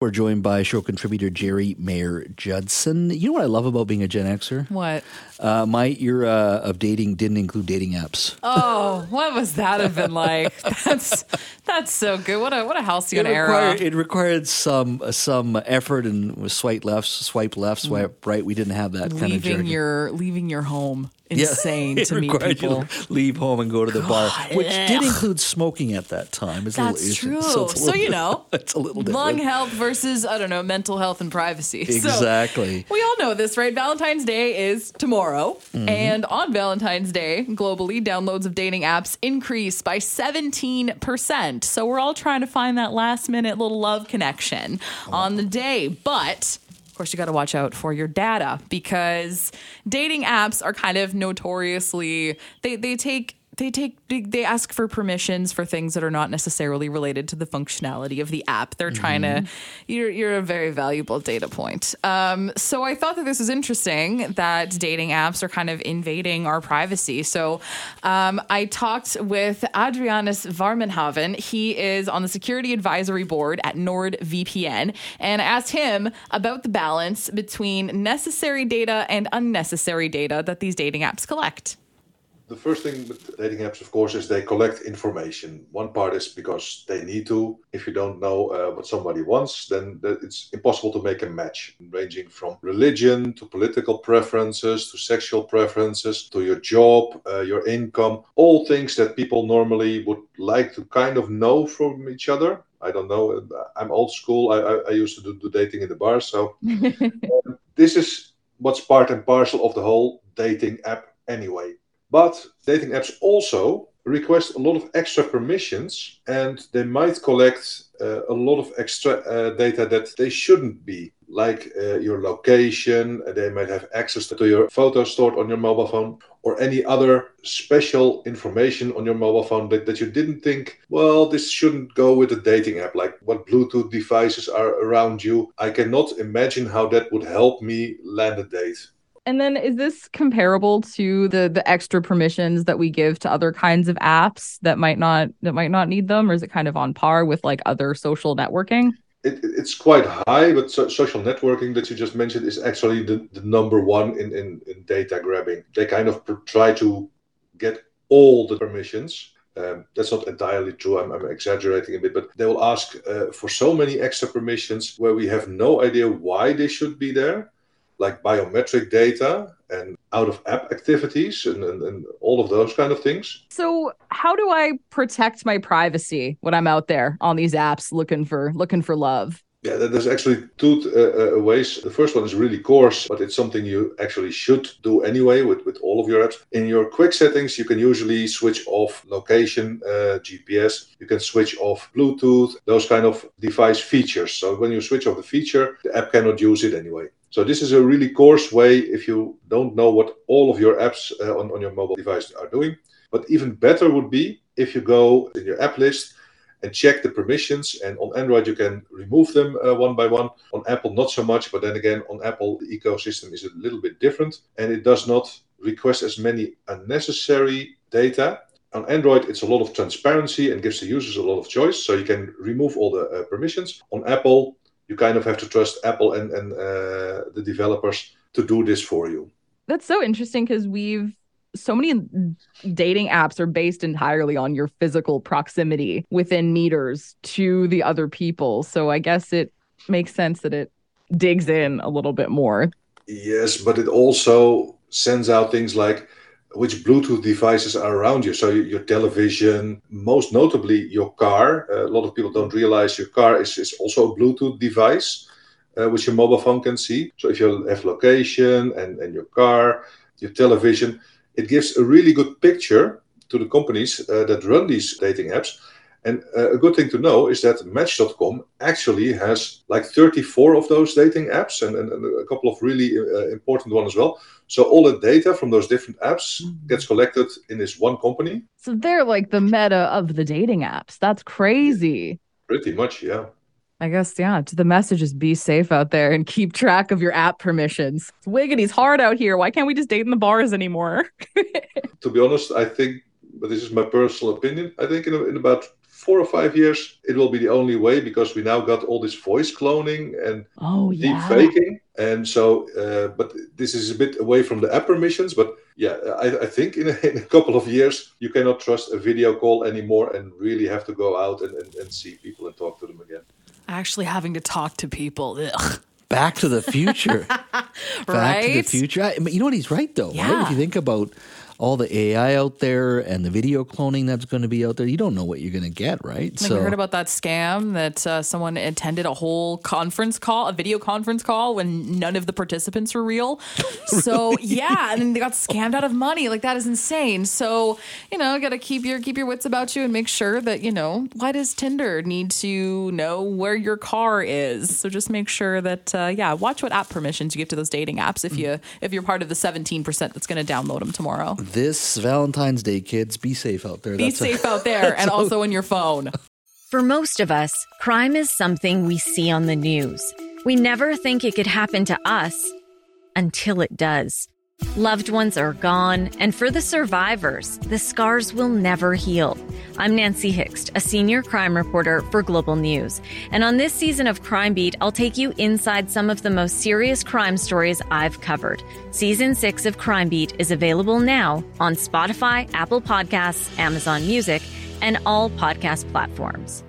We're joined by show contributor Geri Mayer Judson. You know what I love about being a Gen Xer? What? Uh, my era of dating didn't include dating apps. Oh, what was that have been like? That's that's so good. What a what a halcyon it era. required, it required some some effort and was swipe left, swipe left, swipe right. We didn't have that kind of leaving your leaving your home. Yeah. Insane it to meet people. Leave home and go to the bar, which did include smoking at that time. It's a That's little, true. So, a So, you bit- know, it's a little different. Lung health versus I don't know mental health and privacy. So, Exactly. we all know this, right? Valentine's Day is tomorrow. Mm-hmm. And on Valentine's Day, globally, downloads of dating apps increase by 17%. So we're all trying to find that last minute little love connection on the day. But course, you got to watch out for your data because dating apps are kind of notoriously, they, they take they take they- ask for permissions for things that are not necessarily related to the functionality of the app. They're trying to you're you're a very valuable data point. Um, so I thought that this was interesting that dating apps are kind of invading our privacy. So um, I talked with Adrianus Warmenhoven. He is on the security advisory board at NordVPN, and I asked him about the balance between necessary data and unnecessary data that these dating apps collect. The first thing with dating apps, of course, is they collect information. One part is because they need to. If you don't know uh, what somebody wants, then it's impossible to make a match, ranging from religion to political preferences to sexual preferences to your job, uh, your income, all things that people normally would like to kind of know from each other. I don't know. I'm old school. I, I, I used to do, do dating in the bar, so um, this is what's part and parcel of the whole dating app anyway. But dating apps also request a lot of extra permissions and they might collect uh, a lot of extra uh, data that they shouldn't be, like uh, your location, uh, they might have access to your photos stored on your mobile phone, or any other special information on your mobile phone that, that you didn't think, well, this shouldn't go with a dating app, like what Bluetooth devices are around you. I cannot imagine how that would help me land a date. And then is this comparable to the the extra permissions that we give to other kinds of apps that might not that might not need them or is it kind of on par with like other social networking? it, it- it's quite high, but so, social networking that you just mentioned is actually the, the number one in, in, in data grabbing. They kind of pr- try to get all the permissions. Um, that's not entirely true. I'm, I'm exaggerating a bit, but they will ask uh, for so many extra permissions where we have no idea why they should be there, like biometric data and out of app activities and, and, and all of those kind of things. So how do I protect my privacy when I'm out there on these apps looking for looking for love? Yeah, there's actually two uh, uh, ways. The first one is really coarse, but it's something you actually should do anyway with, with all of your apps. In your quick settings, you can usually switch off location, uh, GPS. You can switch off Bluetooth, those kind of device features. So when you switch off the feature, the app cannot use it anyway. So this is a really coarse way if you don't know what all of your apps uh, on, on your mobile device are doing. But even better would be if you go in your app list and check the permissions. And on Android, you can remove them uh, one by one. On Apple, not so much. But then again, on Apple, the ecosystem is a little bit different and it does not request as many unnecessary data. On Android, it's a lot of transparency and gives the users a lot of choice. So you can remove all the uh, permissions. On Apple, you kind of have to trust Apple and, and uh, the developers to do this for you. That's so interesting because we've so many dating apps are based entirely on your physical proximity within meters to the other people. So I guess it makes sense that it digs in a little bit more. Yes, but it also sends out things like which Bluetooth devices are around you. So your television, most notably your car. Uh, a lot of people don't realize your car is, is also a Bluetooth device, uh, which your mobile phone can see. So if you have location and, and your car, your television, it gives a really good picture to the companies uh, that run these dating apps. And uh, a good thing to know is that Match.com actually has like 34 of those dating apps and, and, and a couple of really uh, important ones as well. So all the data from those different apps gets collected in this one company. So they're like the meta of the dating apps. That's crazy. Pretty much, yeah. I guess, yeah, To the message is be safe out there and keep track of your app permissions. It's wiggity's hard out here. Why can't we just date in the bars anymore? To be honest, I think, but this is my personal opinion, I think in, in about four or five years, it will be the only way because we now got all this voice cloning and Oh deep yeah. faking. And so, uh, but this is a bit away from the app permissions. But yeah, I, I think in a, in a couple of years, you cannot trust a video call anymore and really have to go out and, and, and see people and talk to them again. Actually, having to talk to people. Ugh. Back to the Future. Back to the Future. I, but you know what? He's right, though. Right? Yeah. If you think about all the AI out there and the video cloning that's going to be out there, you don't know what you're going to get, right? Like we heard about that scam that uh, someone attended a whole conference call, a video conference call, when none of the participants were real. So yeah, and then they got scammed out of money. Like that is insane. So you know, got to keep your keep your wits about you and make sure that you know why does Tinder need to know where your car is? So just make sure that uh, yeah, watch what app permissions you give to those dating apps if you if you're part of the 17 percent that's going to download them tomorrow. This Valentine's Day, kids, be safe out there. Be That's a- safe out there and also in your phone. For most of us, crime is something we see on the news. We never think it could happen to us until it does. Loved ones are gone, and for the survivors, the scars will never heal. I'm Nancy Hixt, a senior crime reporter for Global News. And on this season of Crime Beat, I'll take you inside some of the most serious crime stories I've covered. Season 6 of Crime Beat is available now on Spotify, Apple Podcasts, Amazon Music, and all podcast platforms.